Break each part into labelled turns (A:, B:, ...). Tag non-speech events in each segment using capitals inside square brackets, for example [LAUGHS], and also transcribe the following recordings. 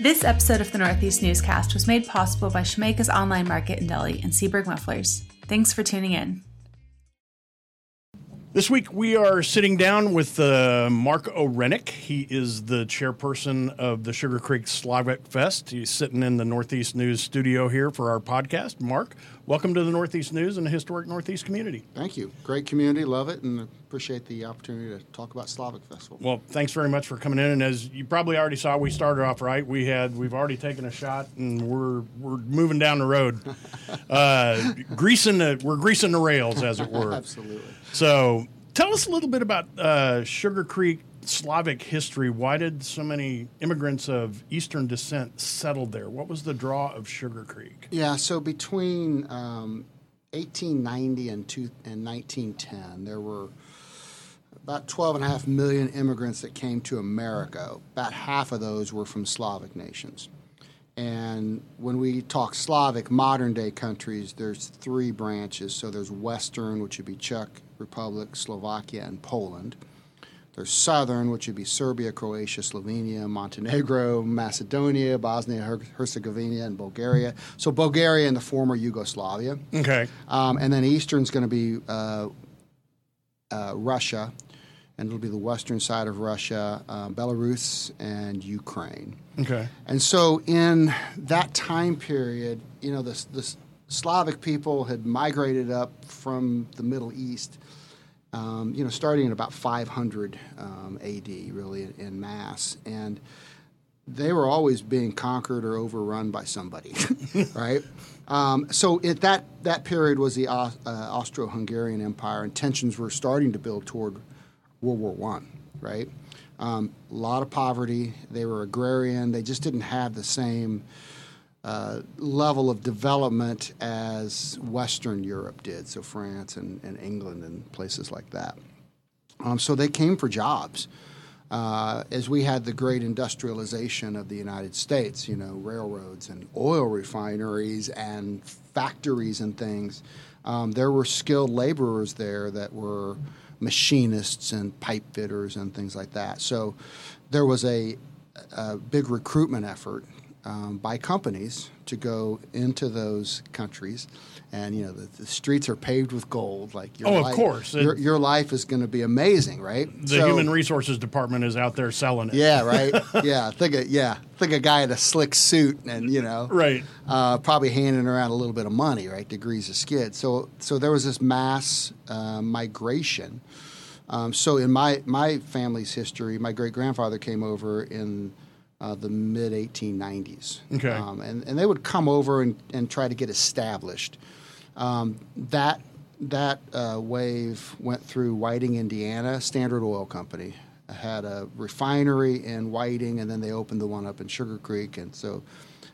A: This episode of the Northeast Newscast was made possible by Shemeka's Online Market in Deli and Seaberg Mufflers. Thanks for tuning in.
B: This week we are sitting down with uh, Mark O'Renick. He is the chairperson of the Sugar Creek Slavic Fest. He's sitting in the Northeast News studio here for our podcast. Mark, welcome to the Northeast News and the historic Northeast community.
C: Thank you. Great community, love it, and appreciate the opportunity to talk about Slavic Festival.
B: Well, thanks very much for coming in. And as you probably already saw, we started off right. We had we've already taken a shot, and we're we're moving down the road, [LAUGHS] uh, greasing the we're greasing the rails, as it were. [LAUGHS]
C: Absolutely.
B: So, tell us a little bit about uh, Sugar Creek Slavic history. Why did so many immigrants of Eastern descent settle there? What was the draw of Sugar Creek?
C: Yeah, so between um, 1890 and, two, and 1910, there were about 12 and a half million immigrants that came to America. About half of those were from Slavic nations. And when we talk Slavic, modern day countries, there's three branches. So there's Western, which would be Czech Republic, Slovakia, and Poland. There's Southern, which would be Serbia, Croatia, Slovenia, Montenegro, Macedonia, Bosnia Herzegovina, and Bulgaria. So Bulgaria and the former Yugoslavia.
B: Okay.
C: Um, and then eastern is going to be uh, uh, Russia, and it'll be the western side of Russia, uh, Belarus, and Ukraine.
B: Okay.
C: And so, in that time period, you know, the, the Slavic people had migrated up from the Middle East, um, you know, starting at about 500 um, AD, really, in, in mass. And they were always being conquered or overrun by somebody, [LAUGHS] right? Um, so at that that period was the uh, Austro-Hungarian Empire, and tensions were starting to build toward World War One, right? Um, a lot of poverty. They were agrarian. They just didn't have the same uh, level of development as Western Europe did, so France and, and England and places like that. Um, so they came for jobs. Uh, as we had the great industrialization of the United States, you know, railroads and oil refineries and factories and things, um, there were skilled laborers there that were machinists and pipe fitters and things like that. So there was a, a big recruitment effort um, by companies to go into those countries. And you know the, the streets are paved with gold. Like your
B: oh, of
C: life,
B: course,
C: your, your life is going to be amazing, right?
B: The
C: So-
B: human resources department is out there selling it.
C: yeah, right. [LAUGHS] yeah, think a yeah, think a guy in a slick suit and you know,
B: Right.
C: uh, probably handing around a little bit of money, right? Degrees of skid. So so there was this mass uh, migration. Um, so in my my family's history, my great grandfather came over in uh, the mid 1890s.
B: Okay.
C: Um, and and they would come over and, and try to get established. Um, that that uh, wave went through Whiting, Indiana. Standard Oil Company had a refinery in Whiting, and then they opened the one up in Sugar Creek, and so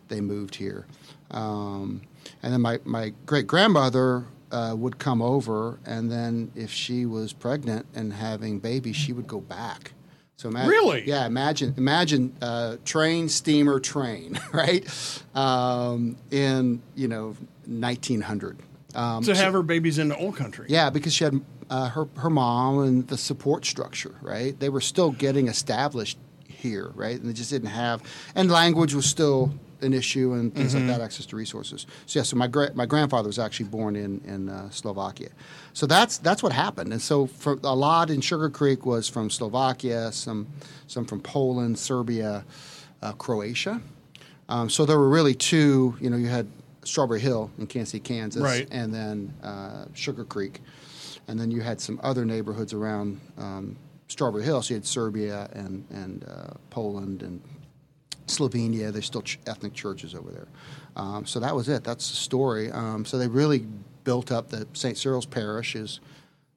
C: they moved here. Um, and then my, my great grandmother uh, would come over, and then if she was pregnant and having babies, she would go back. So imagine,
B: Really?
C: yeah. Imagine, imagine uh, train, steamer, train, [LAUGHS] right? Um, in you know 1900. Um,
B: To
C: so-
B: have her babies in the old country.
C: yeah, because she had uh, her her mom and the support structure, right? They were still getting established here, right? And they just didn't have, and language was still an issue and things like that, access to resources. So yeah, so my gra- my grandfather was actually born in in uh, Slovakia, so that's that's what happened. And so for a lot in Sugar Creek was from Slovakia, some some from Poland, Serbia, uh, Croatia. Um, so there were really two. You know, you had Strawberry Hill in Kansas City, Kansas,
B: Right.
C: and then uh, Sugar Creek, and then you had some other neighborhoods around um, Strawberry Hill. So you had Serbia and and uh, Poland and Slovenia. There's still ch- ethnic churches over there. Um, so that was it. That's the story. Um, so they really built up the St. Cyril's parish is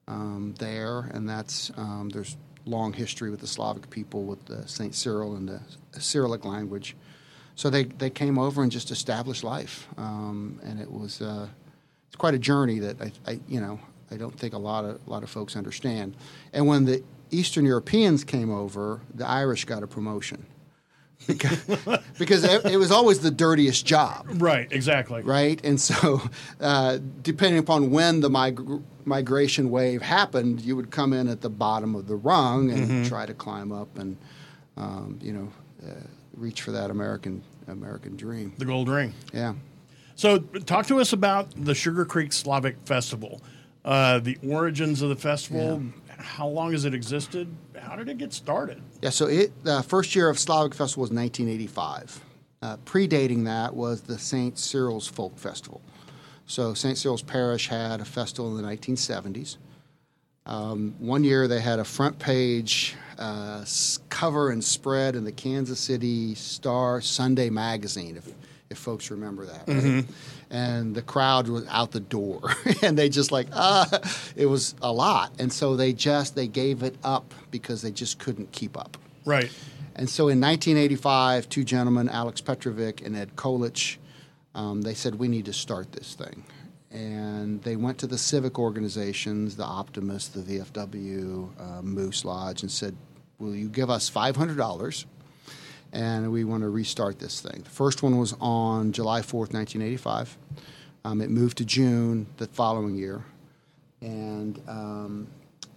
C: um, there, and that's um, there's long history with the Slavic people with the St. Cyril and the Cyrillic language. So they, they came over and just established life, um, and it was uh, it's quite a journey that I, I you know I don't think a lot of a lot of folks understand. And when the Eastern Europeans came over, the Irish got a promotion because, [LAUGHS] because it, it was always the dirtiest job
B: Right, exactly.
C: right? And so, uh, depending upon when the mig- migration wave happened, you would come in at the bottom of the rung and try to climb up and, um, you know, uh, reach for that American American dream.
B: The gold ring.
C: Yeah.
B: So, talk to us about the Sugar Creek Slavic Festival, uh, the origins of the festival. How long has it existed? How did it get started?
C: Yeah, so it the first year of Slavic Festival was 1985. Uh, predating that was the St. Cyril's Folk Festival. So St. Cyril's Parish had a festival in the 1970s. Um, one year they had a front page uh, cover and spread in the Kansas City Star Sunday magazine, if, if folks remember that. Right? And the crowd was out the door, [LAUGHS] and they just like ah, it was a lot, and so they just they gave it up because they just couldn't keep up.
B: Right.
C: And so in 1985, two gentlemen, Alex Petrovic and Ed Kolich, um, they said, we need to start this thing. And they went to the civic organizations, the Optimist, the VFW, uh, Moose Lodge, and said, will you give us $500? And we want to restart this thing. The first one was on July 4th, 1985. Um, it moved to June the following year. And um,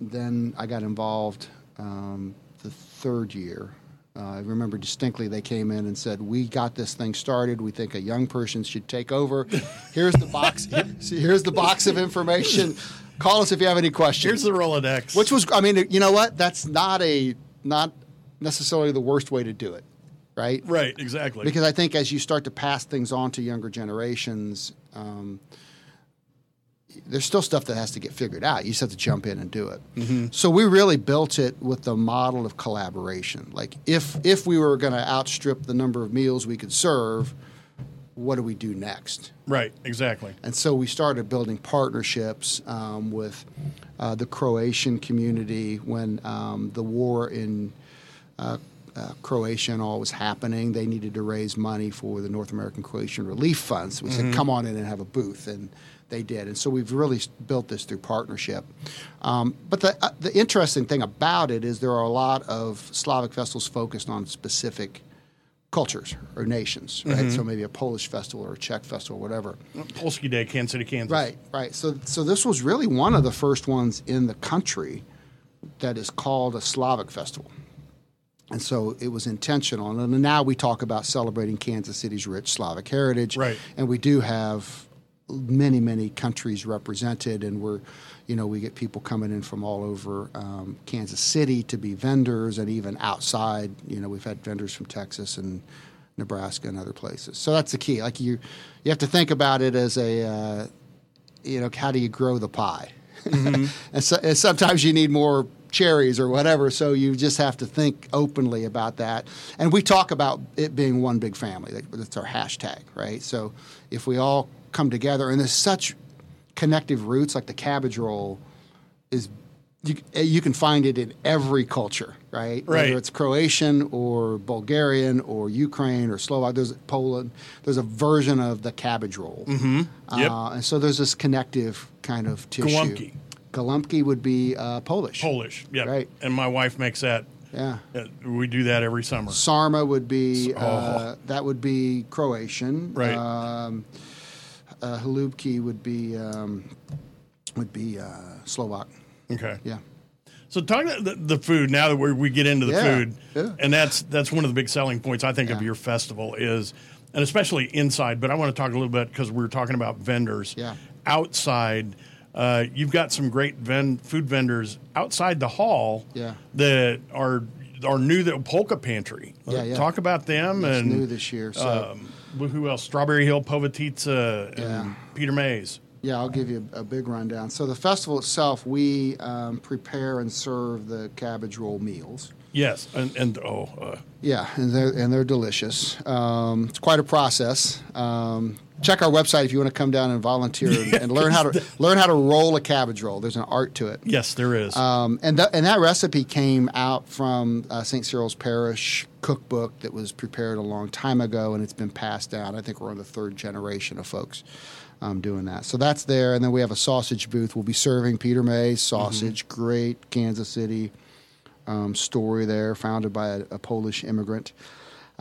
C: then I got involved um, the third year. Uh, I remember distinctly they came in and said, "We got this thing started. We think a young person should take over. Here's the box. [LAUGHS] see, here's the box of information. Call us if you have any questions."
B: Here's the Rolodex.
C: Which was, I mean, you know what? That's not a not necessarily the worst way to do it, right?
B: right, exactly.
C: Because I think as you start to pass things on to younger generations, um, there's still stuff that has to get figured out. You just have to jump in and do it. So we really built it with the model of collaboration. Like if if we were going to outstrip the number of meals we could serve, what do we do next?
B: right, exactly.
C: And so we started building partnerships um, with uh, the Croatian community when um, the war in uh, uh, Croatia and all was happening. They needed to raise money for the North American Croatian Relief Funds. We said, come on in and have a booth. And they did. And so we've really built this through partnership. Um, but the, uh, the interesting thing about it is there are a lot of Slavic festivals focused on specific cultures or nations, right? So maybe a Polish festival or a Czech festival, or whatever.
B: Polski Day, Kansas City, Kansas.
C: Right, right. So, so this was really one of the first ones in the country that is called a Slavic festival. And so it was intentional. And now we talk about celebrating Kansas City's rich Slavic heritage.
B: Right.
C: And we do have many, many countries represented, and we're, you know, we get people coming in from all over um, Kansas City to be vendors, and even outside. You know, we've had vendors from Texas and Nebraska and other places. So that's the key. Like you, you have to think about it as a, uh, you know, how do you grow the pie? [LAUGHS] and, so, and sometimes you need more cherries or whatever. So you just have to think openly about that. And we talk about it being one big family. That's our hashtag, right? So if we all come together, and there's such connective roots, like the cabbage roll is. You, you can find it in every culture, right?
B: Right.
C: Whether it's Croatian or Bulgarian or Ukraine or Slovak, there's Poland. There's a version of the cabbage roll. Mm-hmm.
B: Yep.
C: Uh, and so there's this connective kind of tissue.
B: Gołąbki
C: would be uh, Polish.
B: Polish. Yeah.
C: Right.
B: And my wife makes that.
C: Yeah.
B: uh, we do that every summer.
C: Sarma would be
B: Oh.
C: uh, that would be Croatian.
B: Right.
C: Um, uh, Halubki would be um, would be uh, Slovak.
B: Okay.
C: Yeah.
B: So talk about the, the food now that we we get into the
C: Yeah,
B: food,
C: yeah.
B: and that's that's one of the big selling points I think of your festival is, and especially inside. But I want to talk a little bit because we were talking about vendors.
C: Yeah.
B: Outside, uh, you've got some great ven- food vendors outside the hall.
C: Yeah.
B: That are are new. The Polka Pantry. Uh,
C: Yeah, yeah.
B: Talk about them
C: It's
B: and
C: new this year. So
B: um, who else? Strawberry Hill, Povitica,
C: Yeah.
B: and Peter Mays.
C: yeah, I'll give you a, a big rundown. So the festival itself, we um, prepare and serve the cabbage roll meals.
B: Yes, and and oh. Uh,
C: Yeah, and they're and they're delicious. Um, it's quite a process. Um, check our website if you want to come down and volunteer and, and learn how to [LAUGHS] learn how to roll a cabbage roll. There's an art to it.
B: yes, there is.
C: Um, and, that and that recipe came out from uh, St. Cyril's Parish cookbook that was prepared a long time ago, and it's been passed down. I think we're on the third generation of folks um, doing that. So that's there, and then we have a sausage booth. We'll be serving Peter May's sausage, great Kansas City um, story there, founded by a, a Polish immigrant.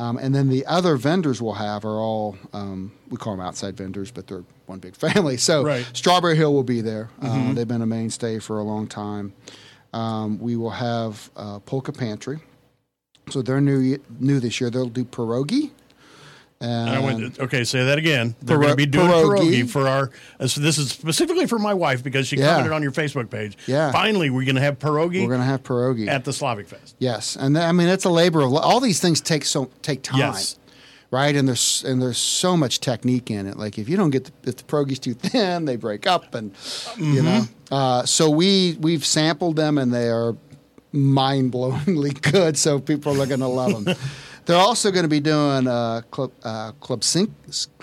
C: Um, and then the other vendors we'll have are all um, we call them outside vendors, but they're one big [LAUGHS] family. So
B: Right.
C: Strawberry Hill will be there. Uh, they've been a mainstay for a long time. Um, we will have uh, Polka Pantry. So they're new new this year. They'll do pierogi.
B: And I went, okay, say that again. They're going to be doing
C: pierogi.
B: pierogi for our. uh, So this is specifically for my wife because she
C: Yeah.
B: commented on your Facebook page.
C: Yeah.
B: Finally, we're going to have pierogi
C: we're going to have pierogi.
B: at the Slavic Fest.
C: Yes, and th- I mean it's a labor of lo- all these things take so take time,
B: Yes.
C: right? And there's and there's so much technique in it. Like if you don't get the, if the pierogi's too [LAUGHS] thin, they break up, and you know. Uh, so we we've sampled them, and they are mind blowingly [LAUGHS] good. So people are going to love them. [LAUGHS] They're also going to be doing uh, club uh, club sink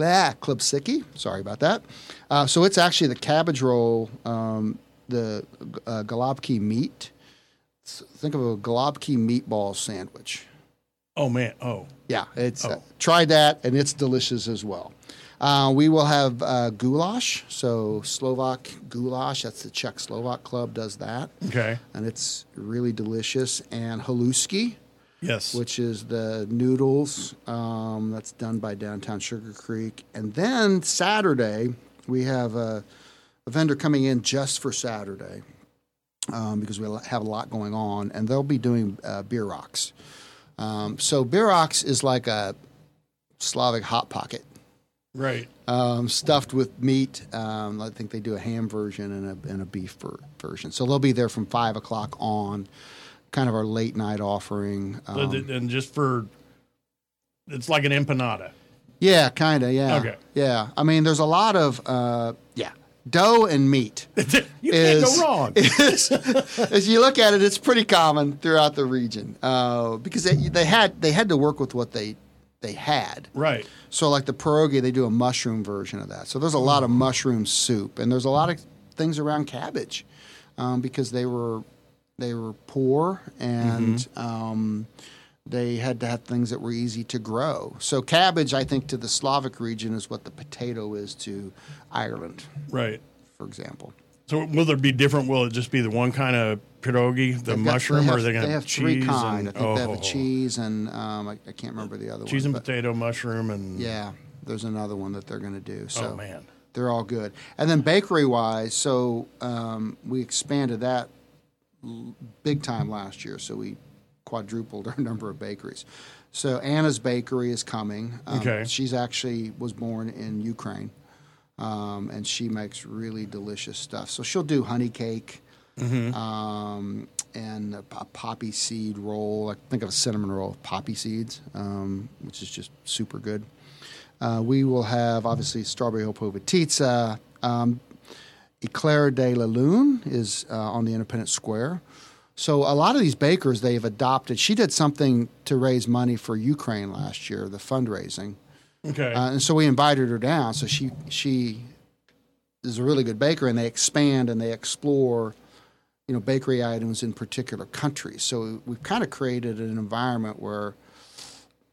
C: ah, club sicky. Sorry about that. Uh, so it's actually the cabbage roll, um, the uh, galabki meat. Think of a galabki meatball sandwich.
B: Oh man! Oh,
C: Yeah, it's uh,
B: Oh.
C: try that, and it's delicious as well. Uh, we will have uh, goulash. So Slovak goulash. That's the Czech Slovak Club does that,
B: okay.
C: and it's really delicious. And haluski,
B: Yes.
C: which is the noodles um, that's done by Downtown Sugar Creek. And then Saturday, we have a, a vendor coming in just for Saturday um, because we have a lot going on, and they'll be doing uh, bierocks. Um, so bierocks is like a Slavic hot pocket.
B: right.
C: Um, stuffed with meat. Um, I think they do a ham version and a, and a beef ver- version. So they'll be there from five o'clock on, kind of our late night offering. Um,
B: and just for, it's like an empanada.
C: Yeah, kind of. Yeah.
B: Okay.
C: Yeah. I mean, there's a lot of uh, yeah dough and meat. [LAUGHS]
B: you
C: is,
B: can't go wrong. [LAUGHS]
C: is- as you look at it, it's pretty common throughout the region uh, because they, they had they had to work with what they they had.
B: right.
C: So like the pierogi, they do a mushroom version of that. So there's a lot of mushroom soup, and there's a lot of things around cabbage um, because they were they were poor and um, they had to have things that were easy to grow. So cabbage, I think, to the Slavic region is what the potato is to Ireland,
B: Right.
C: for example.
B: So will there be different? Will it just be the one kind of pierogi, the
C: They've
B: mushroom,
C: they have,
B: or are they going to have, cheese
C: three kind.
B: and
C: I think they have
B: oh,
C: a cheese and um, I, I can't remember the other
B: cheese
C: one.
B: and
C: but-
B: potato, mushroom, and
C: Yeah, there's another one that they're going to do. So
B: oh man,
C: they're all good. And then bakery wise, so um, we expanded that big time last year. So we quadrupled our [LAUGHS] number of bakeries. So Anna's Bakery is coming. Um,
B: Okay.
C: She's actually was born in Ukraine, um, and she makes really delicious stuff. So she'll do honey cake. Um, and a po- poppy seed roll. I think of a cinnamon roll with poppy seeds, um, which is just super good. Uh, we will have obviously strawberry hopovatitsa. Um, Eclair de la Lune is uh, on the Independence Square. So a lot of these bakers they've adopted. She did something to raise money for Ukraine last year, the fundraising,
B: okay,
C: uh, and so we invited her down. So she she is a really good baker, and they expand and they explore, you know, bakery items in particular countries. So we've kind of created an environment where,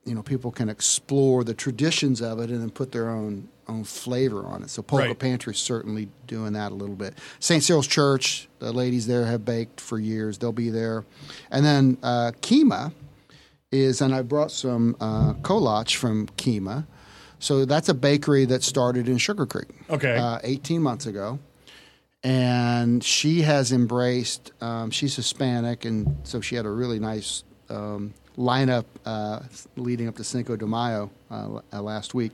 C: you know, people can explore the traditions of it and then put their own own flavor on it. So Polka
B: Right.
C: Pantry is certainly doing that a little bit. St. Cyril's Church, the ladies there have baked for years. They'll be there, and then uh, Kima is, and I brought some uh, kolach from Kima. So that's a bakery that started in Sugar Creek
B: okay,
C: uh, 18 months ago. And she has embraced, um, she's Hispanic, and so she had a really nice um, lineup uh, leading up to Cinco de Mayo uh, uh, last week.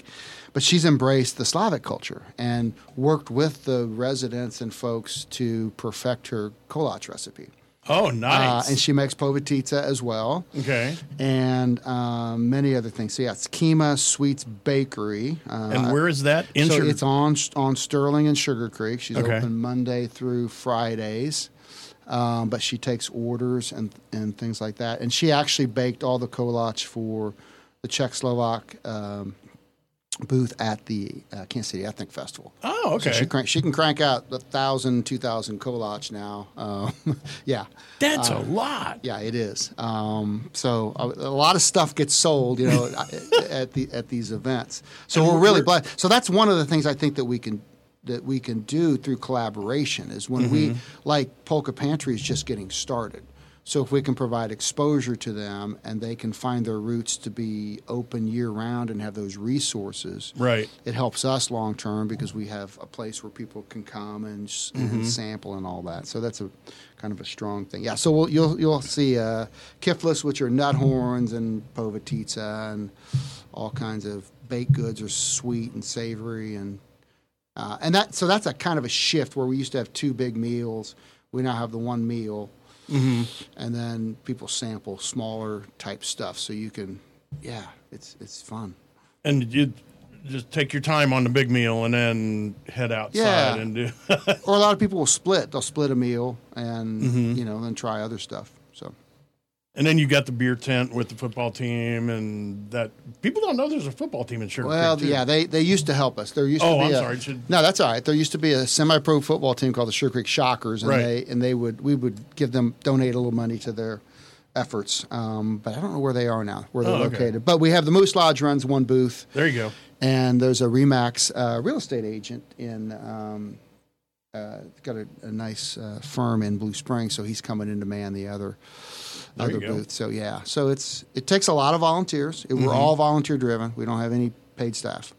C: But she's embraced the Slavic culture and worked with the residents and folks to perfect her kolach recipe.
B: oh
C: Uh,
B: nice,
C: and she makes povitica as well
B: okay.
C: and um, many other things. So yeah, it's Kima Sweets Bakery. Uh,
B: And where is that? In
C: so
B: Sugar-
C: it's on on Sterling and Sugar Creek. She's
B: Okay.
C: open Monday through Fridays, um, but she takes orders and and things like that. And she actually baked all the kolach for the Czech Slovak um, booth at the uh, Kansas City Ethnic Festival.
B: oh,
C: So
B: okay.
C: she, crank, she can crank out a thousand, two thousand kolach now. Um, [LAUGHS] yeah.
B: That's
C: uh,
B: a lot.
C: Yeah, it is. Um, so a, a lot of stuff gets sold, you know, [LAUGHS] at the at these events. So we're really blessed. So that's one of the things I think that we can that we can do through collaboration is when we
B: Mm-hmm.
C: like Polka Pantry is just getting started. So if we can provide exposure to them and they can find their roots to be open year round and have those resources,
B: Right.
C: it helps us long term because we have a place where people can come and, s and sample and all that. So that's a kind of a strong thing. Yeah. So we'll, you'll you'll see uh, kiflis, which are nut horns, and povitica, and all kinds of baked goods are sweet and savory, and uh, and that so that's a kind of a shift where we used to have two big meals. We now have the one meal, and then people sample smaller type stuff. So you can, yeah, it's it's fun.
B: And you just take your time on the big meal and then head outside
C: Yeah.
B: and do. [LAUGHS]
C: or a lot of people will split. They'll split a meal and
B: Mm-hmm.
C: you know then try other stuff.
B: And then you got the beer tent with the football team, and that people don't know there's a football team in Sugar
C: well,
B: Creek. Well,
C: yeah, they they used to help us. There used
B: Oh,
C: to be
B: I'm
C: a,
B: sorry. Should-
C: No, that's all right. There used to be a semi-pro football team called the Sugar Creek Shockers, and
B: Right.
C: they and they would we would give them donate a little money to their efforts. Um, but I don't know where they are now, where they're
B: Oh, okay.
C: located. But we have the Moose Lodge runs one booth,
B: There you go.
C: and there's a Remax uh, real estate agent in. Um, uh, got a, a nice uh, firm in Blue Springs, so he's coming in to man the other
B: There
C: other
B: go.
C: booth. So yeah, so it's it takes a lot of volunteers. It,
B: Mm-hmm.
C: We're all volunteer driven. We don't have any paid staff,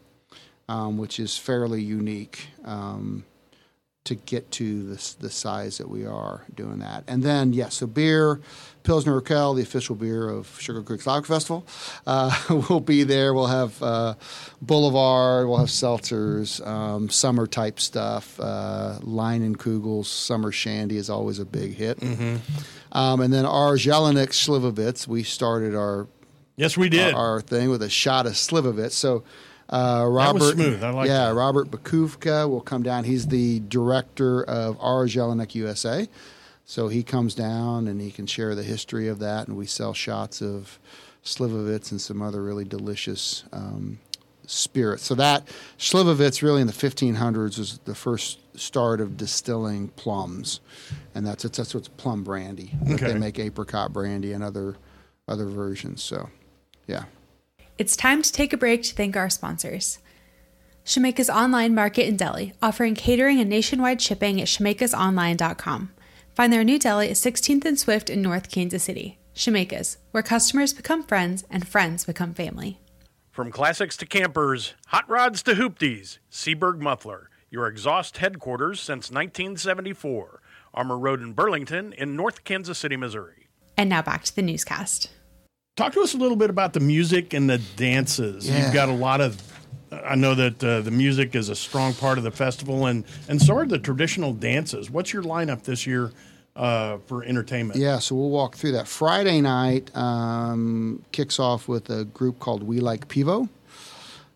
C: um, which is fairly unique um, to get to this the size that we are doing that. And then yes, so beer, Pilsner Urquell, the official beer of Sugar Creek Flower Festival, uh, [LAUGHS] will be there. We'll have uh, Boulevard. We'll have seltzers, um, summer type stuff. Uh, Leinenkugel's summer shandy is always a big hit. Um, and then our Jelinek Slivovitz, we started our
B: Yes, we did.
C: our thing with a shot of Slivovitz. So uh, Robert,
B: smooth. I like
C: yeah,
B: that.
C: Robert Bakuvka will come down. He's the director of our Jelinek USA. So he comes down and he can share the history of that, and we sell shots of Slivovitz and some other really delicious um, spirits. So that Slivovitz really in the 1500s was the first start of distilling plums, and that's it's, that's what's plum brandy.
B: Okay.
C: They make apricot brandy and other other versions. So, yeah.
A: It's time to take a break to thank our sponsors. Shemeka's online market in Deli, offering catering and nationwide shipping at shemekasonline.com. Find their new deli at 16th and Swift in North Kansas City. Shemeka's, where customers become friends and friends become family.
B: From classics to campers, hot rods to hoopties, Seaberg Muffler, your exhaust headquarters since 1974. Armour Road in Burlington in North Kansas City, Missouri.
A: And now back to the newscast.
B: Talk to us a little bit about the music and the dances.
C: Yeah.
B: You've got a lot of. I know that uh, the music is a strong part of the festival, and and so are the traditional dances. What's your lineup this year uh, for entertainment?
C: Yeah, so we'll walk through that. Friday night um, kicks off with a group called We Like Pivo.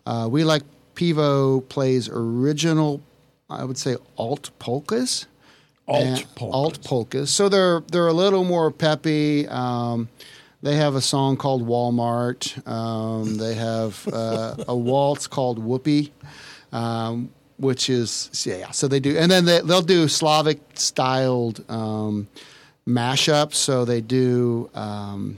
C: Uh, we Like Pivo plays original, I would say, alt polkas.
B: Alt polkas.
C: Alt polkas. So they're they're a little more peppy. Um, they have a song called Walmart. Um, they have uh, a waltz called Whoopee, um, which is yeah. So they do, and then they, they'll do Slavic styled um, mashups. So they do. Um,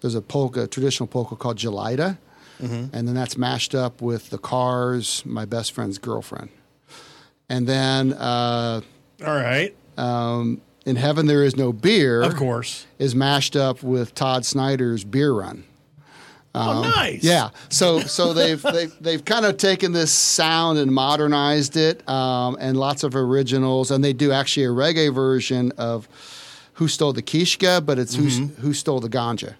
C: there's a polka, traditional polka called Gelida, and then that's mashed up with the Cars, my best friend's girlfriend, and then. Uh,
B: All right,
C: um, in heaven there is no beer
B: of course.
C: is mashed up with Todd Snider's beer run.
B: oh, nice.
C: Um, Yeah, so so they've [LAUGHS] they've, they've kind of taken this sound and modernized it, um, and lots of originals, and they do actually a reggae version of "Who Stole the Kishka," but it's who who stole the ganja.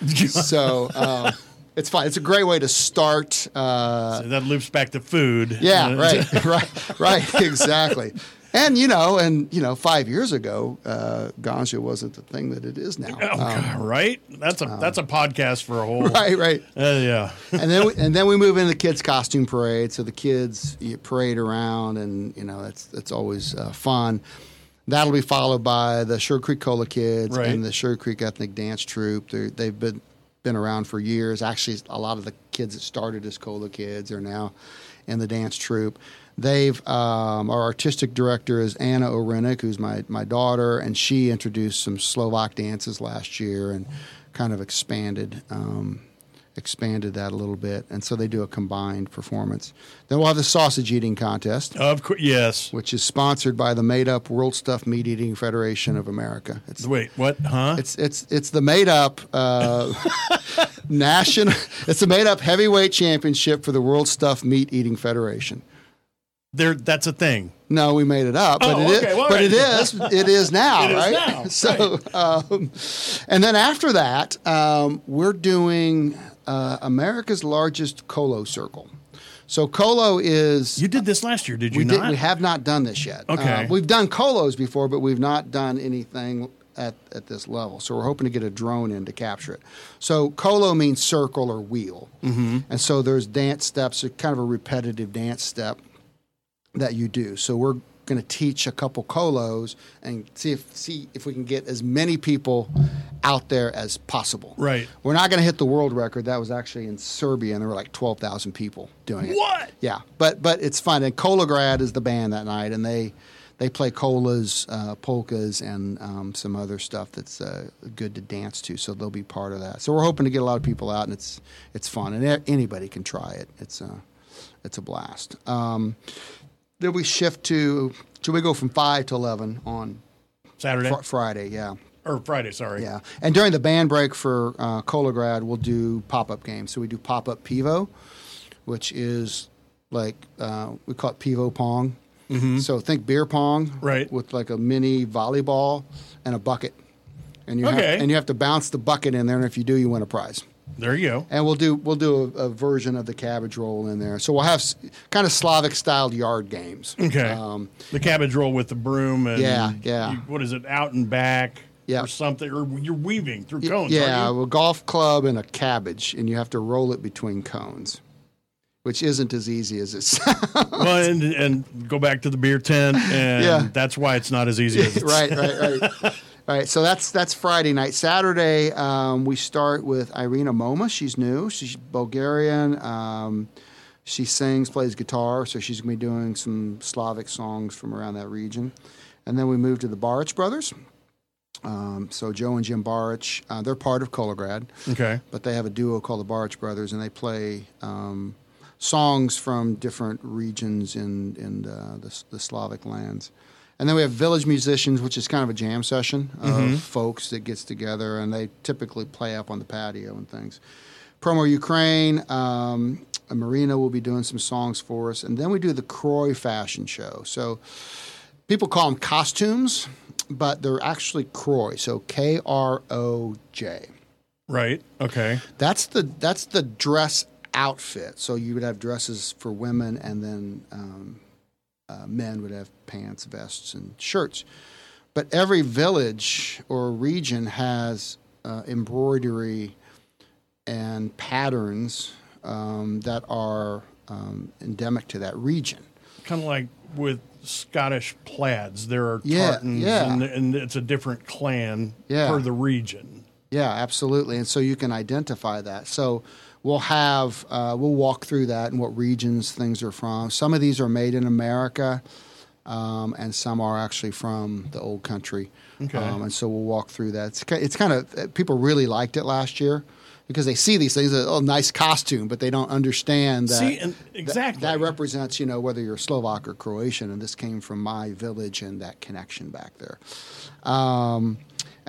C: [LAUGHS] so um, it's fine. It's a great way to start. Uh,
B: that loops back to food.
C: yeah, [LAUGHS] right, right, right, exactly. And you know, and you know, five years ago, uh, ganja wasn't the thing that it is now.
B: Oh, God, right. That's a that's a podcast for a whole.
C: Um, [LAUGHS] Right, right.
B: Uh, yeah.
C: and then we, and then we move into the kids' costume parade. So the kids you parade around, and you know that's that's always uh, fun. That'll be followed by the Sugar Creek Cola Kids
B: Right.
C: and the Sugar Creek Ethnic Dance Troupe. They're, they've been been around for years. Actually, a lot of the kids that started as Cola Kids are now in the dance troupe. They've um, our artistic director is Anna O'Renick, who's my my daughter, and she introduced some Slovak dances last year and kind of expanded um, expanded that a little bit, and so they do a combined performance. Then we'll have the sausage eating contest,
B: Of course, yes.
C: which is sponsored by the made up World Stuff Meat Eating Federation of America. It's
B: Wait, what? Huh?
C: it's it's it's the made up uh, [LAUGHS] national. It's the made up heavyweight championship for the World Stuff Meat Eating Federation.
B: There. That's a thing.
C: No, we made it up, but
B: Oh,
C: it is.
B: okay, well,
C: but
B: right.
C: it is. It is now, [LAUGHS]
B: It is
C: right?
B: now, [LAUGHS]
C: So, um, and then after that, um, we're doing uh, America's largest kolo circle. So kolo is
B: You did this last year, did you
C: we
B: not?
C: did, we have not done this yet.
B: Okay.
C: Uh, we've done kolos before, but we've not done anything at, at this level. So we're hoping to get a drone in to capture it. So kolo means circle or wheel, mm-hmm. and so there's dance steps, kind of a repetitive dance step that you do. So we're going to teach a couple kolos and see if see if we can get as many people out there as possible.
B: Right.
C: We're not going to hit the world record. That was actually in Serbia, and there were like twelve thousand people doing it.
B: What?
C: Yeah, but but it's fun. And Kolograd is the band that night, and they they play colas, uh, polkas, and um, some other stuff that's uh, good to dance to. So they'll be part of that. So we're hoping to get a lot of people out, and it's it's fun, and anybody can try it. It's a it's a blast. Um, then we shift to so we go from five to eleven on
B: Saturday
C: fr- Friday. Yeah.
B: or Friday? Sorry.
C: Yeah, and during the band break for uh, Kolograd, we'll do pop up games. So we do pop up Pivo, which is like uh, we call it Pivo Pong. So think beer pong,
B: Mm-hmm. Right.
C: With like a mini volleyball and a bucket, and you
B: Okay.
C: have, and you have to bounce the bucket in there, and if you do, you win a prize.
B: There you go.
C: And we'll do we'll do a, a version of the cabbage roll in there. So we'll have s- kind of Slavic styled yard games.
B: Okay.
C: Um,
B: the cabbage roll with the broom and
C: Yeah, yeah.
B: you- what is it? Out and back.
C: Yeah.
B: Or something, or you're weaving through cones.
C: Yeah, a golf club and a cabbage, and you have to roll it between cones, which isn't as easy as it [LAUGHS] sounds.
B: well, and, and go back to the beer tent, [LAUGHS] and
C: Yeah.
B: that's why it's not as easy as it's [LAUGHS]
C: right, right, right. Right, so that's that's Friday night. Saturday, um, we start with Irina Moma. She's new. She's Bulgarian. Um, she sings, plays guitar, so she's going to be doing some Slavic songs from around that region. And then we move to the Barich brothers. Um, so Joe and Jim Barich, uh, they're part of Kolograd.
B: Okay.
C: but they have a duo called the Barich Brothers, and they play um, songs from different regions in in uh, the, the Slavic lands. And then we have village musicians, which is kind of a jam session of folks that gets together, and they typically play up on the patio and things. Promo Ukraine, um, Marina will be doing some songs for us, and then we do the Kroj Fashion Show. So people call them costumes, but they're actually Kroj, so K R O J.
B: Right. Okay.
C: That's the that's the dress outfit. So you would have dresses for women, and then um, uh, men would have pants, vests, and shirts. But every village or region has uh, embroidery and patterns um, that are um, endemic to that region.
B: Kind of like with Scottish plaids, there are
C: Yeah,
B: tartans,
C: yeah.
B: And, and it's a different clan
C: Yeah.
B: per the region.
C: Yeah, absolutely. And so you can identify that. So we'll have uh, we'll walk through that and what regions things are from. Some of these are made in America, um, and some are actually from the old country.
B: Okay.
C: Um, and so we'll walk through that. It's, it's kind of people really liked it last year because they see these things. Oh, nice costume, but they don't understand that.
B: See, and
C: that-
B: exactly.
C: That, represents, you know, whether you're Slovak or Croatian, and this came from my village and that connection back there. Um,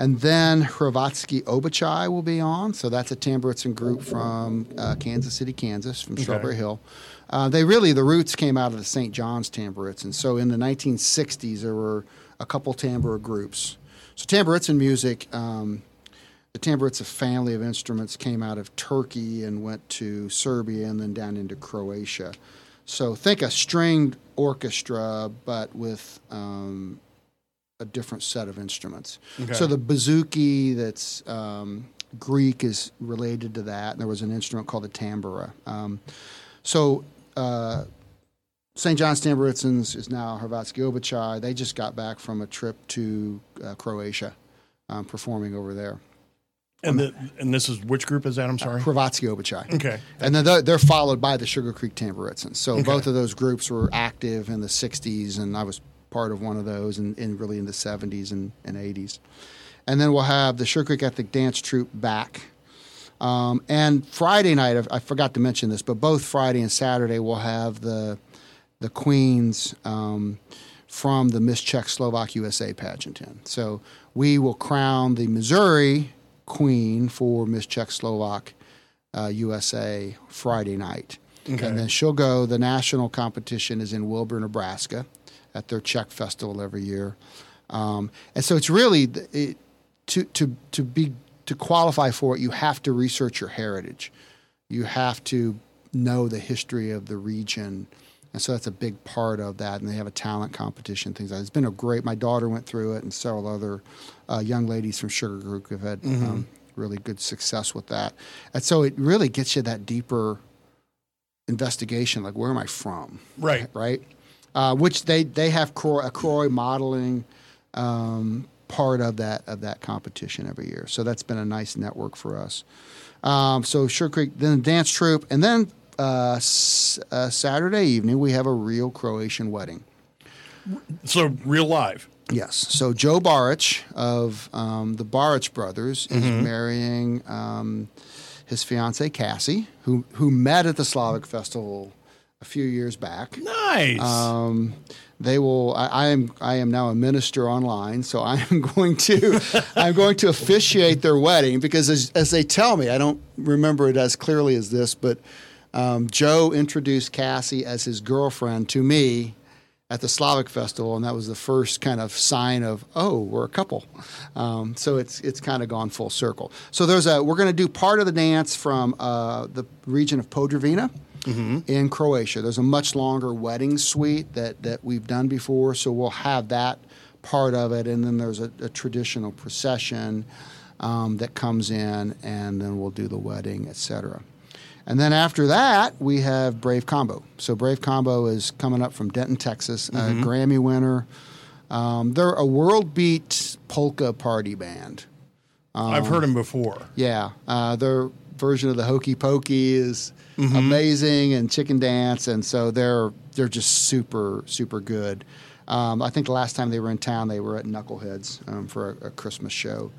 C: and then Hrvatsky Obichai will be on. So that's a Tamburitzin group from uh, Kansas City, Kansas, from Strawberry Hill. Uh, they really, the roots came out of the St. John's Tamburitzin. So in the 1960s, there were a couple tambura groups. So Tamburitzin music, um, the Tamburica family of instruments came out of Turkey and went to Serbia and then down into Croatia. So think a stringed orchestra, but with um, a different set of instruments.
B: Okay.
C: So the bouzouki that's um, Greek is related to that, and there was an instrument called the tambura. Um, so uh, St. John's Tamburitzans is now Hrvatsky Obichai. They just got back from a trip to uh, Croatia, um, performing over there.
B: And the, and this is which group is that? I'm sorry.
C: Hrvatsky Obichai.
B: Okay.
C: And then they're, they're followed by the Sugar Creek Tamburitzans. So both of those groups were active in the 60s, and I was part of one of those, and, and really in the 70s and, and 80s. And then we'll have the Sugar Creek Ethnic Dance Troupe back. Um, and Friday night, I, I forgot to mention this, but both Friday and Saturday we'll have the the queens um, from the Miss Czech Slovak USA pageant in. So we will crown the Missouri queen for Miss Czechoslovak uh, USA Friday night.
B: Okay.
C: And then she'll go, the national competition is in Wilber, Nebraska at their Czech festival every year. Um, and so it's really, it, to, to, to, be, to qualify for it, you have to research your heritage. You have to know the history of the region. And so that's a big part of that. And they have a talent competition, things like that. It's been a great, my daughter went through it and several other uh, young ladies from Sugar Creek have had um, really good success with that. And so it really gets you that deeper investigation, like where am I from?
B: Right.
C: Right. Uh, which they, they have Kroj, a Kroj modeling um, part of that of that competition every year. So that's been a nice network for us. Um, so Sugar Creek, then the dance troupe, and then uh, s- uh, Saturday evening we have a real Croatian wedding.
B: So real live.
C: Yes. So Joe Barich of um, the Barich brothers is marrying um, his fiancee Cassie, who who met at the Slavic Festival a few years back.
B: Nice.
C: Um, they will. I, I am. I am now a minister online, so I am [LAUGHS] going to. I'm going to officiate their wedding because, as, as they tell me, I don't remember it as clearly as this, but um, Joe introduced Cassie as his girlfriend to me at the Slavic Festival, and that was the first kind of sign of oh, we're a couple. Um, so it's it's kind of gone full circle. So there's a we're going to do part of the dance from uh, the region of Podravina in Croatia. There's a much longer wedding suite that that we've done before, so we'll have that part of it, and then there's a, a traditional procession um, that comes in, and then we'll do the wedding, etc. And then after that, we have Brave Combo. So Brave Combo is coming up from Denton, Texas, a Grammy winner. Um, they're a world beat polka party band.
B: I've heard them before.
C: Yeah, uh, their version of the Hokey Pokey is amazing, and Chicken Dance, and so they're they're just super super good. Um, I think the last time they were in town, they were at Knuckleheads um, for a, a Christmas show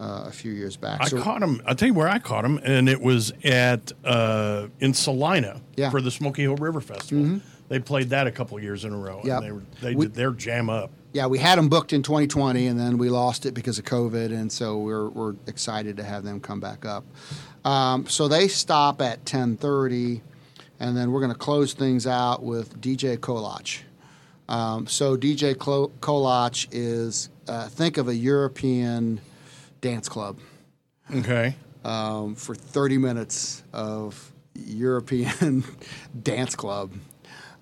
C: uh, a few years back.
B: I
C: So-
B: caught them. I'll tell you where I caught them, and it was at uh, in Salina
C: Yeah. Mm-hmm.
B: for the Smoky Hill River Festival. They played that a couple years in a row.
C: Yep.
B: And they were, they
C: We-
B: did their jam up.
C: yeah, we had them booked in 2020, and then we lost it because of COVID, and so we're we're excited to have them come back up. Um, so they stop at 10:30, and then we're going to close things out with DJ Kolach. Um, so DJ Klo- Kolach is uh, think of a European dance club
B: Okay.
C: um, for 30 minutes of European [LAUGHS] dance club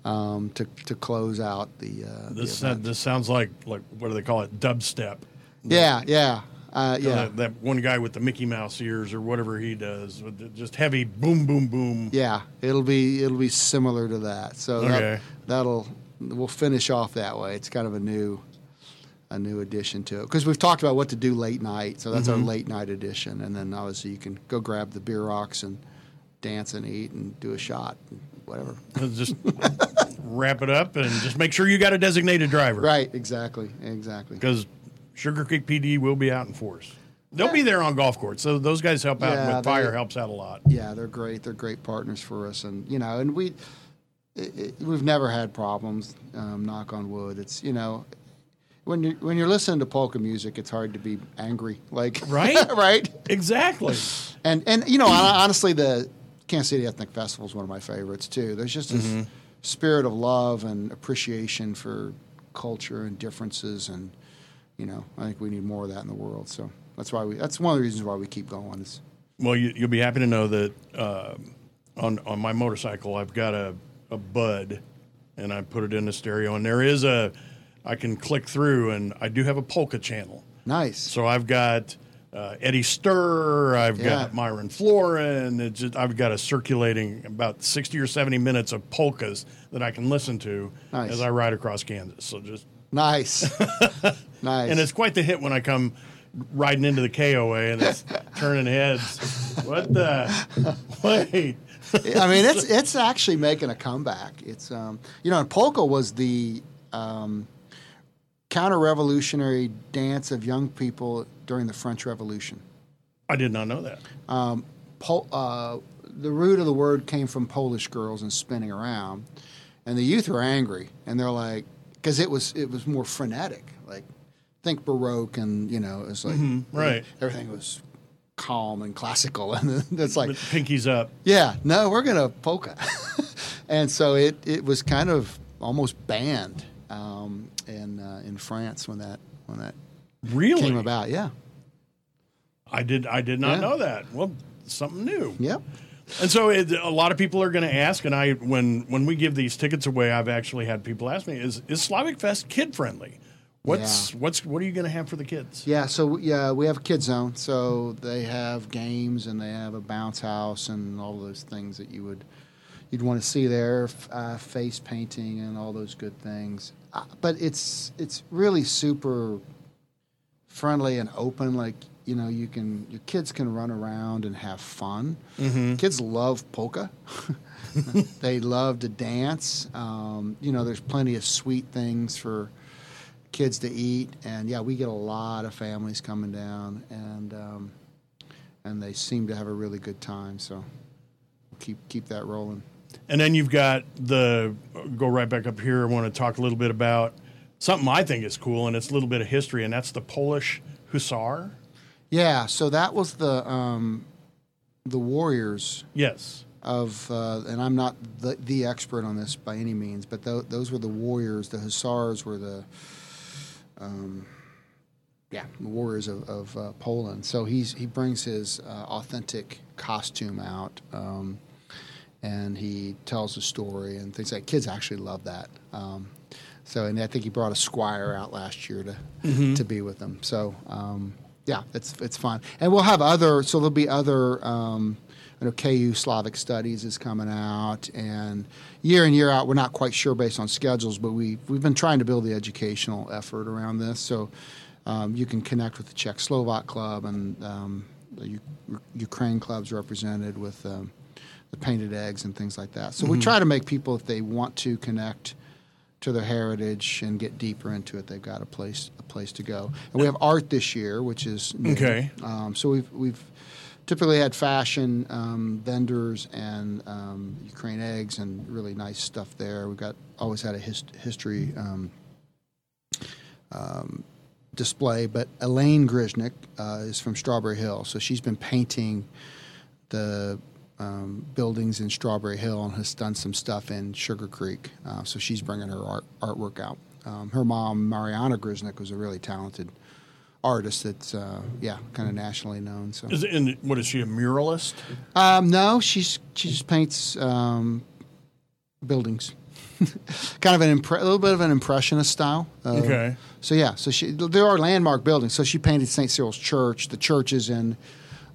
C: um, to to close out the. Uh, the
B: This
C: event.
B: this sounds like like what do they call it? Dubstep.
C: Yeah, yeah, uh, yeah,
B: Uh, that one guy with the Mickey Mouse ears or whatever he does, with the- just heavy boom, boom, boom.
C: yeah. It'll be it'll be similar to that. So that,
B: Okay.
C: that'll we'll finish off that way. It's kind of a new a new addition to it because we've talked about what to do late night. So that's
B: Mm-hmm.
C: our late night edition, and then obviously you can go grab the bierocks and dance and eat and do a shot, and whatever. [LAUGHS]
B: Just wrap it up and just make sure you got a designated driver.
C: Right, exactly, exactly.
B: Because Sugar Creek PD will be out in force. They'll be there on golf courts. So those guys help out
C: Yeah,
B: with fire helps out a lot.
C: Yeah, they're great. They're great partners for us, and you know, and we it, it, we've never had problems. Um, knock on wood. It's you know, when you when you're listening to polka music, it's hard to be angry. Like
B: Right? [LAUGHS]
C: right.
B: Exactly.
C: And and you know, honestly, the Kansas City Ethnic Festival is one of my favorites too. There's just this spirit of love and appreciation for culture and differences, and you know, I think we need more of that in the world. So that's why we. That's one of the reasons why we keep going. Is
B: Well, you, you'll be happy to know that uh, on on my motorcycle, I've got a, a Bud, and I put it in the stereo, and there is a I can click through, and I do have a polka channel.
C: nice.
B: So I've got uh, Eddie Stir, I've
C: Yeah.
B: got Myron Floren. It's just, I've got a circulating about sixty or seventy minutes of polkas that I can listen to
C: Nice.
B: as I ride across Kansas. So just
C: Nice. [LAUGHS] nice.
B: and it's quite the hit when I come riding into the KOA and it's turning heads. What the? [LAUGHS] Wait.
C: I mean, it's it's actually making a comeback. It's um, you know, and polka was the um, counter-revolutionary dance of young people during the French Revolution.
B: I did not know that.
C: Pol- uh, the root of the word came from Polish girls and spinning around, and the youth were angry, and they're like, because it was it was more frenetic, like think baroque, and you know, it's like
B: right.
C: everything was calm and classical, [LAUGHS] and that's like
B: With pinkies up.
C: yeah, no, we're gonna polka, [LAUGHS] and so it it was kind of almost banned um, in uh, in France when that when that
B: Really?
C: came about. Yeah,
B: I did. I did not
C: Yeah.
B: know that. Well, something new.
C: yep.
B: And so it, a lot of people are going to ask, and I when when we give these tickets away, I've actually had people ask me, "Is is Slavic Fest kid friendly? What's what's what are you going to have for the kids?"
C: Yeah, so yeah, we have a kid zone. So they have games and they have a bounce house and all those things that you would you'd want to see there, uh, face painting and all those good things. Uh, but it's it's really super friendly and open. Like you know, you can your kids can run around and have fun. Kids love polka. [LAUGHS] they love to dance. Um, you know, there's plenty of sweet things for kids to eat, and yeah, we get a lot of families coming down, and um, and they seem to have a really good time. So keep keep that rolling.
B: And then you've got the go right back up here. I want to talk a little bit about something I think is cool, and it's a little bit of history, and that's the Polish Hussar.
C: Yeah, so that was the um, the Warriors
B: Yes.
C: of, uh, and I'm not the, the expert on this by any means, but tho- those were the Warriors. The Hussars were the, um, yeah, the Warriors of, of uh, Poland. So he's he brings his uh, authentic costume out, um, and he tells a story and things like kids actually love that. Um, so, and I think he brought a squire out last year to to be with them. So, um, yeah, it's it's fun, and we'll have other. So there'll be other. Um, I know KU Slavic Studies is coming out, and year in year out, we're not quite sure based on schedules, but we we've been trying to build the educational effort around this. So um, you can connect with the Czech Slovak Club and um, the U- Ukraine clubs represented with um, the painted eggs and things like that. So we try to make people, if they want to connect to their heritage and get deeper into it, they've got a place a place to go. And we have art this year, which is new.
B: Okay.
C: Um, so we've we've typically had fashion um, vendors and um, Ukraine eggs and really nice stuff there. We've got always had a his, history um, um, display, but Elaine Grisnik uh, is from Strawberry Hill, so she's been painting the um, buildings in Strawberry Hill and has done some stuff in Sugar Creek. Uh, so she's bringing her art, artwork out. Um, her mom, Marijana Grisnik, was a really talented artist that's uh, yeah, kind of nationally known. So
B: Is it, and what is she a muralist?
C: um, no, she's she just paints um, buildings. [LAUGHS] kind of an impre- a little bit of an impressionist style. Uh,
B: Okay.
C: So yeah, so she there are landmark buildings. So she painted St. Cyril's Church, the churches in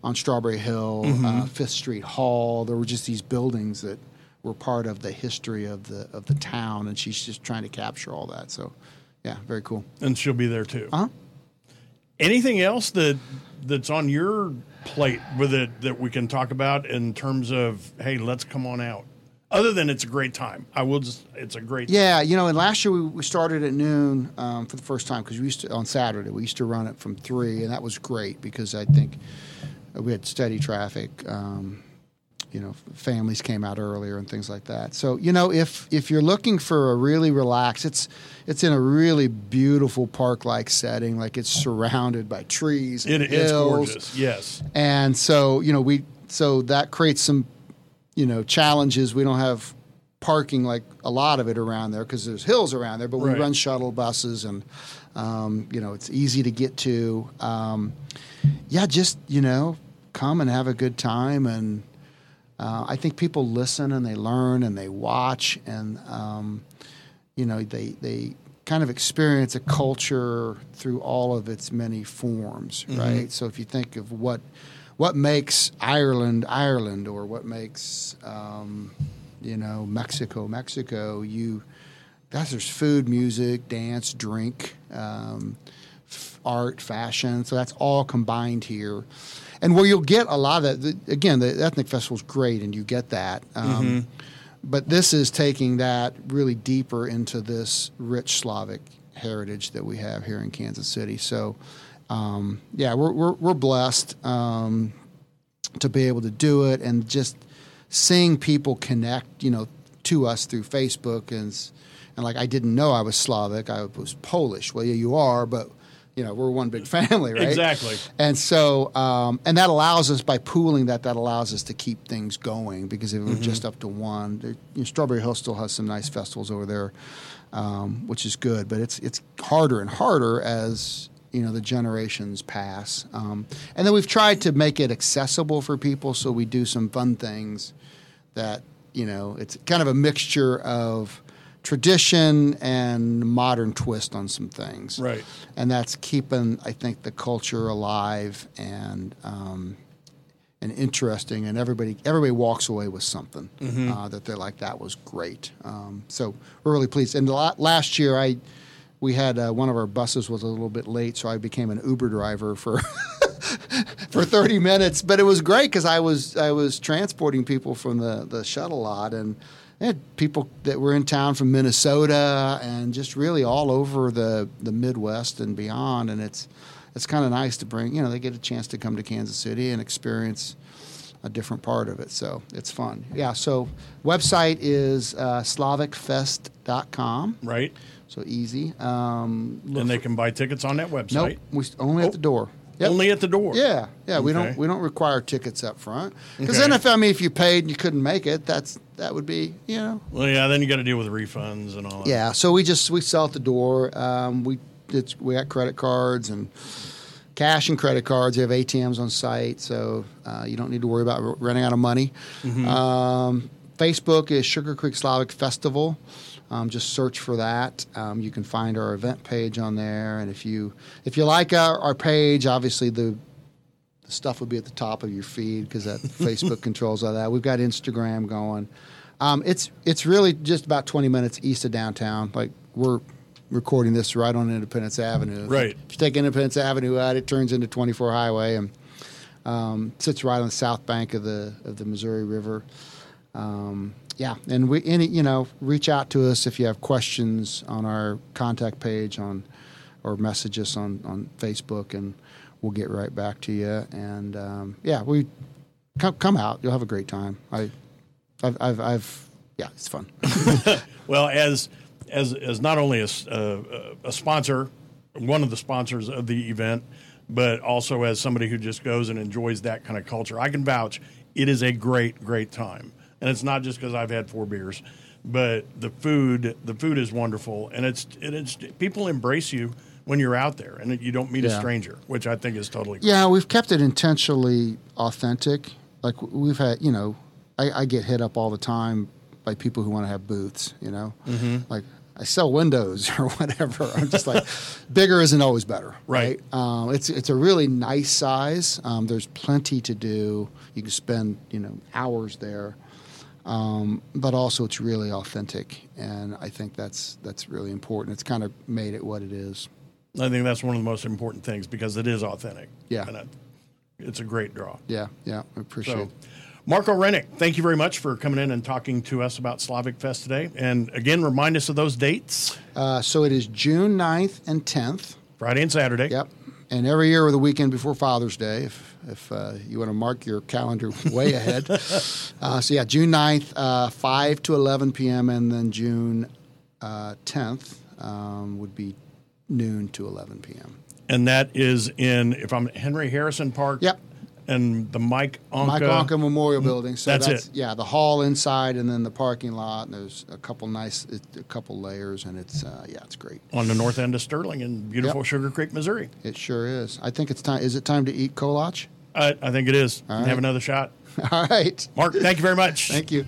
C: on Strawberry Hill, uh, Fifth Street Hall. There were just these buildings that were part of the history of the of the town, and she's just trying to capture all that. So yeah, very cool.
B: And she'll be there too.
C: Uh huh.
B: Anything else that that's on your plate with it that we can talk about in terms of hey, let's come on out. Other than it's a great time, I will just it's a great
C: Yeah, you know, and last year we, we started at noon um, for the first time because we used to on Saturday we used to run it from three, and that was great because I think we had steady traffic. Um, you know, families came out earlier and things like that. So you know, if if you're looking for a really relaxed, it's it's in a really beautiful park-like setting, like it's surrounded by trees. And
B: It, it's
C: hills.
B: gorgeous. Yes.
C: And so, you know, we so that creates some, you know, challenges. We don't have parking like a lot of it around there because there's hills around there, but we
B: Right.
C: run shuttle buses and, um, you know, it's easy to get to. Um, yeah, just you know, come and have a good time and. Uh, I think people listen and they learn and they watch and um, you know they they kind of experience a culture through all of its many forms, right? So if you think of what what makes Ireland Ireland or what makes um, you know Mexico Mexico, you guys there's food, music, dance, drink. Um, f- art, fashion. So that's all combined here. And where you'll get a lot of that, the, again, the ethnic festival is great and you get that. Um, But this is taking that really deeper into this rich Slavic heritage that we have here in Kansas City. So, um, yeah, we're, we're, we're blessed. Um, to be able to do it and just seeing people connect, you know, to us through Facebook and and like I didn't know I was Slavic. I was Polish. Well, yeah, you are, but you know, we're one big [LAUGHS] family, right?
B: Exactly.
C: And so, um, and that allows us by pooling that, that allows us to keep things going because if it was just up to one, you know, Strawberry Hill still has some nice festivals over there, um, which is good. But it's it's harder and harder as you know the generations pass. Um, and then we've tried to make it accessible for people, so we do some fun things that you know it's kind of a mixture of tradition and modern twist on some things
B: Right.
C: and that's keeping I think the culture alive and um, and interesting, and everybody everybody walks away with something uh, that they're like that was great. Um, so we're really pleased. And last year I we had uh, one of our buses was a little bit late, so I became an Uber driver for. [LAUGHS] for 30 minutes, but it was great because I was I was transporting people from the, the shuttle lot and I had people that were in town from Minnesota and just really all over the, the Midwest and beyond. And it's it's kind of nice to bring you know they get a chance to come to Kansas City and experience a different part of it. So it's fun. Yeah. So website is uh, SlavicFest.com.
B: Right.
C: So easy. Um,
B: And they
C: for-
B: can buy tickets on that website.
C: nope. We only
B: Oh,
C: at the door. Yep.
B: Only at the door.
C: Yeah, yeah. We
B: Okay.
C: don't we don't require tickets up front because
B: Okay.
C: then if I mean if you paid and you couldn't make it, that's that would be you know
B: Well, yeah. Then you got to deal with refunds and all that.
C: yeah. So we just we sell at the door. Um, we it's, we got credit cards and cash and credit cards. We have ATMs on site, so uh, you don't need to worry about running out of money. Um, Facebook is Sugar Creek Slavic Festival. Um, just search for that. Um, you can find our event page on there, and if you if you like our, our page, obviously the the stuff will be at the top of your feed because that [LAUGHS] Facebook controls all that. We've got Instagram going. Um, it's it's really just about 20 minutes east of downtown. Like we're recording this right on Independence Avenue.
B: Right.
C: If you take Independence Avenue out, it turns into 24 Highway and um, sits right on the south bank of the of the Missouri River. Um, yeah, and we any you know reach out to us if you have questions on our contact page on or message us on on Facebook and we'll get right back to you. And um, yeah, we come come out. You'll have a great time. I, I've, I've, I've yeah, it's fun. [LAUGHS]
B: Well, as as as not only a, uh, a sponsor, one of the sponsors of the event, but also as somebody who just goes and enjoys that kind of culture, I can vouch it is a great great time, and it's not just because I've had four beers, but the food the food is wonderful, and it's and it's people embrace you when you're out there, and you don't meet a stranger, which I think is totally
C: Yeah, we've kept it intentionally authentic. Like we've had, you know, I, I get hit up all the time by people who want to have booths. You know, mm-hmm. like I sell windows [LAUGHS] or whatever. I'm just like, bigger isn't always better,
B: Right.
C: Um, it's it's a really nice size. Um, there's plenty to do. You can spend you know hours there. Um, but also it's really authentic, and I think that's that's really important. It's kind of made it what it is.
B: I think that's one of the most important things because it is authentic.
C: Yeah.
B: and it, it's a great draw.
C: Yeah, yeah, I appreciate.
B: So,
C: it.
B: Mark O'Renick, thank you very much for coming in and talking to us about Slavic Fest today. And again, remind us of those dates
C: Uh, so it is June 9th and 10th.
B: Friday and Saturday.
C: Yep. And every year with the weekend before Father's Day, if, if uh, you want to mark your calendar [LAUGHS] way ahead. Uh, so, yeah, June 9th, uh, 5 to 11 p.m., and then June uh, 10th um, would be noon to 11 p.m.
B: And that is in, if I'm Henry Harrison Park.
C: Yep.
B: And the Mike Onka.
C: Mike Onka Memorial Building. So
B: That's
C: that's,
B: it.
C: Yeah, the hall inside, and then the parking lot. And there's a couple nice, a couple layers, and it's uh, yeah, it's great.
B: On the north end of Sterling in beautiful
C: Yep.
B: Sugar Creek, Missouri.
C: It sure is. I think it's time. Is it time to eat kolach?
B: I, I think it is.
C: All
B: Have another shot. [LAUGHS]
C: All right.
B: Mark, thank you very much.
C: Thank you.